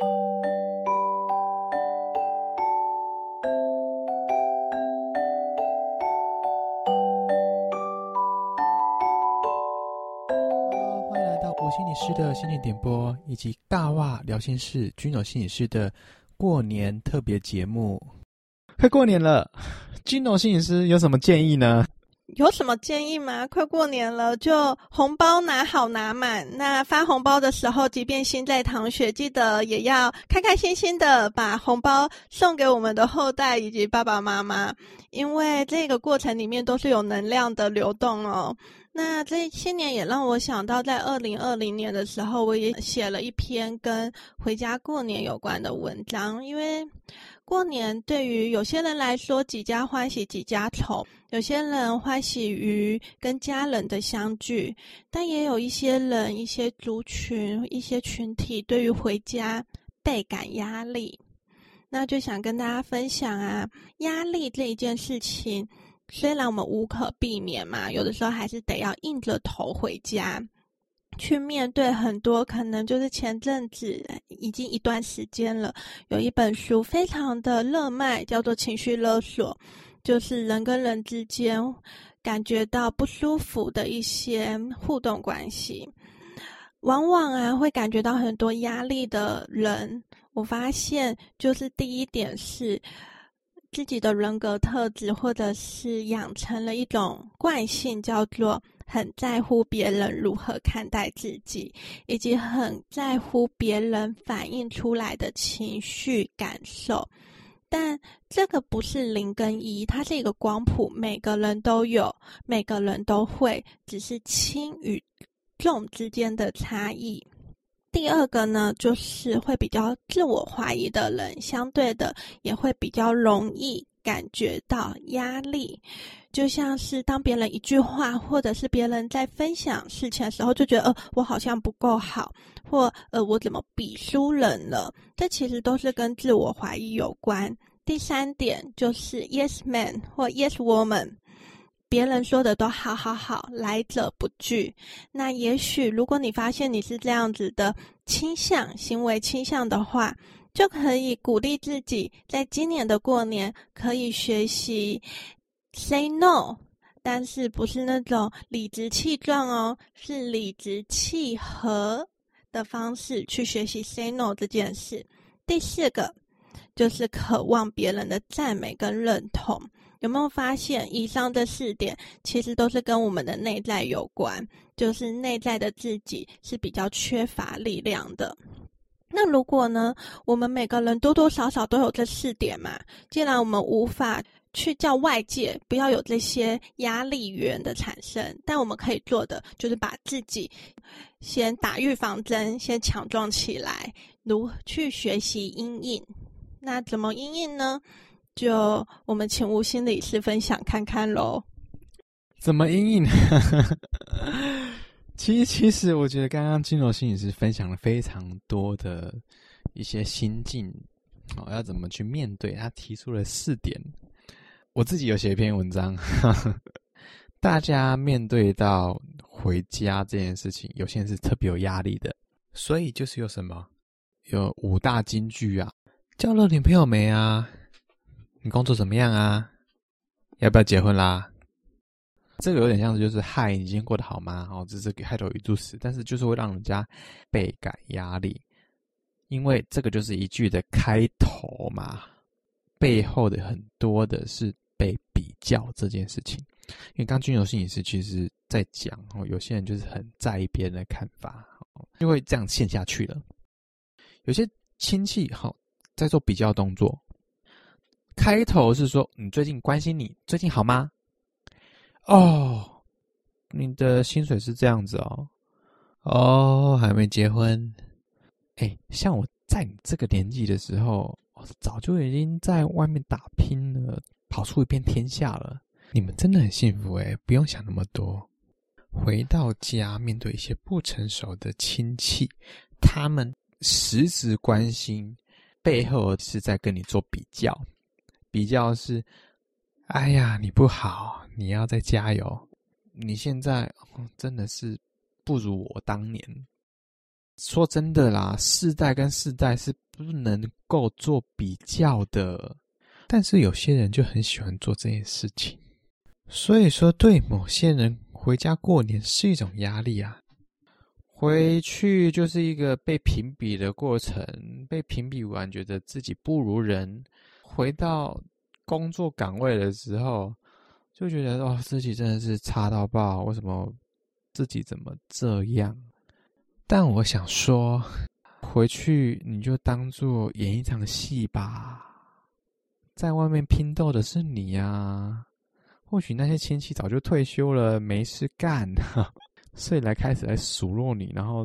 欢迎来到吴心理师的心情点播，以及大袜聊心事君柔心理师的过年特别节目。快过年了，君柔心理师有什么建议呢？有什么建议吗？快过年了，就红包拿好拿满。那发红包的时候，即便心在淌血，记得也要开开心心的把红包送给我们的后代以及爸爸妈妈，因为这个过程里面都是有能量的流动哦。那这些年也让我想到，在二零二零年的时候，我也写了一篇跟回家过年有关的文章，因为。过年对于有些人来说，几家欢喜几家愁；有些人欢喜于跟家人的相聚，但也有一些人、一些族群、一些群体对于回家倍感压力。那就想跟大家分享啊，压力这一件事情，虽然我们无可避免嘛，有的时候还是得要硬着头回家。去面对很多可能，就是前阵子已经一段时间了，有一本书非常的热卖，叫做《情绪勒索》，就是人跟人之间感觉到不舒服的一些互动关系，往往啊会感觉到很多压力的人，我发现就是第一点是自己的人格特质，或者是养成了一种惯性，叫做。很在乎别人如何看待自己，以及很在乎别人反映出来的情绪感受，但这个不是零跟一，它是一个光谱，每个人都有，每个人都会，只是轻与重之间的差异。第二个呢，就是会比较自我怀疑的人，相对的也会比较容易感觉到压力。就像是当别人一句话，或者是别人在分享事情的时候，就觉得呃，我好像不够好，或呃，我怎么比输人了？这其实都是跟自我怀疑有关。第三点就是 Yes Man 或 Yes Woman，别人说的都好好好，来者不拒。那也许如果你发现你是这样子的倾向、行为倾向的话，就可以鼓励自己，在今年的过年可以学习。Say no，但是不是那种理直气壮哦，是理直气和的方式去学习 say no 这件事。第四个就是渴望别人的赞美跟认同。有没有发现，以上这四点其实都是跟我们的内在有关，就是内在的自己是比较缺乏力量的。那如果呢，我们每个人多多少少都有这四点嘛，既然我们无法。去叫外界不要有这些压力源的产生，但我们可以做的就是把自己先打预防针，先强壮起来，如去学习阴影。那怎么阴影呢？就我们请吴心理师分享看看喽。怎么因应？其实，其实我觉得刚刚金柔心理师分享了非常多的一些心境，哦，要怎么去面对？他提出了四点。我自己有写一篇文章，大家面对到回家这件事情，有些人是特别有压力的，所以就是有什么，有五大金句啊，交了女朋友没啊？你工作怎么样啊？要不要结婚啦？这个有点像是就是嗨，你今天过得好吗？哦，这是给开头语助词，但是就是会让人家倍感压力，因为这个就是一句的开头嘛，背后的很多的是。被比较这件事情，因为刚君柔心理师其实在讲哦，有些人就是很在意别人的看法，因为这样陷下去了。有些亲戚好在做比较动作，开头是说你最近关心你最近好吗？哦，你的薪水是这样子哦，哦，还没结婚。哎，像我在你这个年纪的时候，我早就已经在外面打拼了。跑出一片天下了，你们真的很幸福诶，不用想那么多。回到家，面对一些不成熟的亲戚，他们实质关心，背后是在跟你做比较。比较是，哎呀，你不好，你要再加油。你现在真的是不如我当年。说真的啦，世代跟世代是不能够做比较的。但是有些人就很喜欢做这件事情，所以说对某些人回家过年是一种压力啊。回去就是一个被评比的过程，被评比完觉得自己不如人，回到工作岗位的时候就觉得哦，自己真的是差到爆，为什么自己怎么这样？但我想说，回去你就当做演一场戏吧，在外面拼斗的是你呀，或许那些亲戚早就退休了，没事干。所以来开始来数落你，然后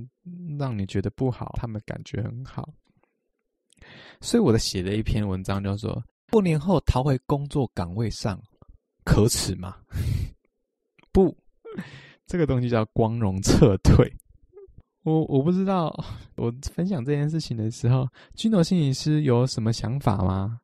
让你觉得不好，他们感觉很好。所以我的写了一篇文章，叫做“过年后逃回工作岗位上，可耻吗？” 不，这个东西叫光荣撤退。我我不知道，我分享这件事情的时候，君柔心理师有什么想法吗？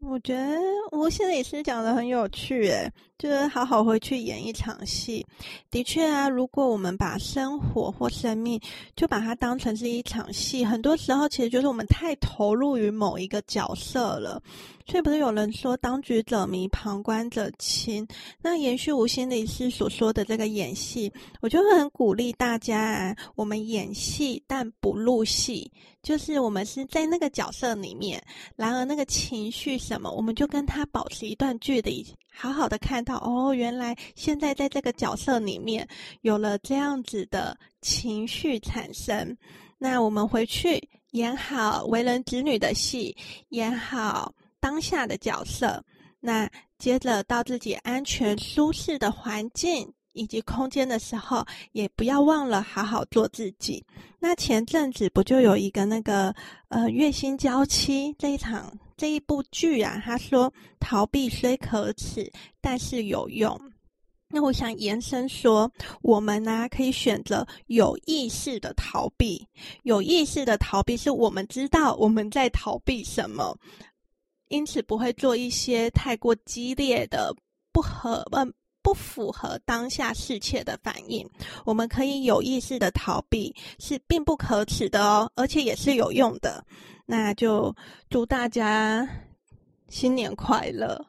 我觉得吴心理师讲的很有趣，诶，就是好好回去演一场戏。的确啊，如果我们把生活或生命就把它当成是一场戏，很多时候其实就是我们太投入于某一个角色了。所以不是有人说“当局者迷，旁观者清”？那延续吴心理师所说的这个演戏，我就会很鼓励大家啊，我们演戏但不入戏，就是我们是在那个角色里面，然而那个情绪什么，我们就跟他保持一段距离，好好的看到哦，原来现在在这个角色里面有了这样子的情绪产生。那我们回去演好为人子女的戏，演好。当下的角色，那接着到自己安全舒适的环境以及空间的时候，也不要忘了好好做自己。那前阵子不就有一个那个呃月薪娇妻这一场这一部剧啊？他说逃避虽可耻，但是有用。那我想延伸说，我们呢、可以选择有意识的逃避，有意识的逃避是我们知道我们在逃避什么。因此不会做一些太过激烈的、不合、嗯不符合当下世切的反应。我们可以有意识的逃避，是并不可耻的哦，而且也是有用的。那就祝大家新年快乐。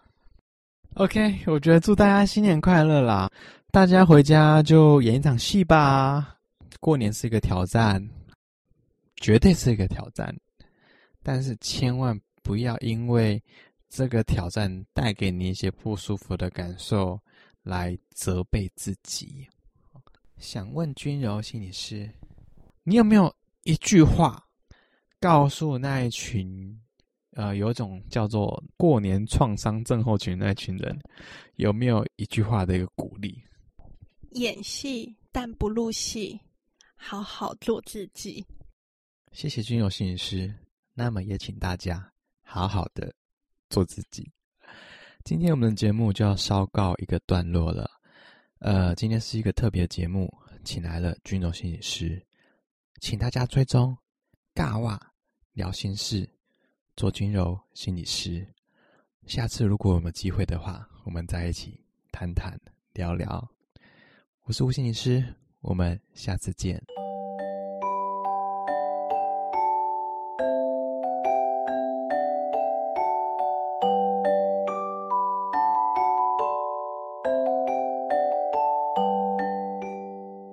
OK，我觉得祝大家新年快乐啦！大家回家就演一场戏吧。过年是一个挑战，绝对是一个挑战，但是千万。不要因为这个挑战带给你一些不舒服的感受来责备自己。想问君柔心理师，你有没有一句话告诉那一群呃，有一种叫做过年创伤症候群那群人，有没有一句话的一个鼓励？演戏但不入戏，好好做自己。谢谢君友心理师。那么也请大家。好好的做自己。今天我们的节目就要稍告一个段落了。呃，今天是一个特别的节目，请来了君柔心理师，请大家追踪尬话聊心事，做君柔心理师。下次如果我们有机会的话，我们在一起谈谈聊聊。我是吴心理师，我们下次见。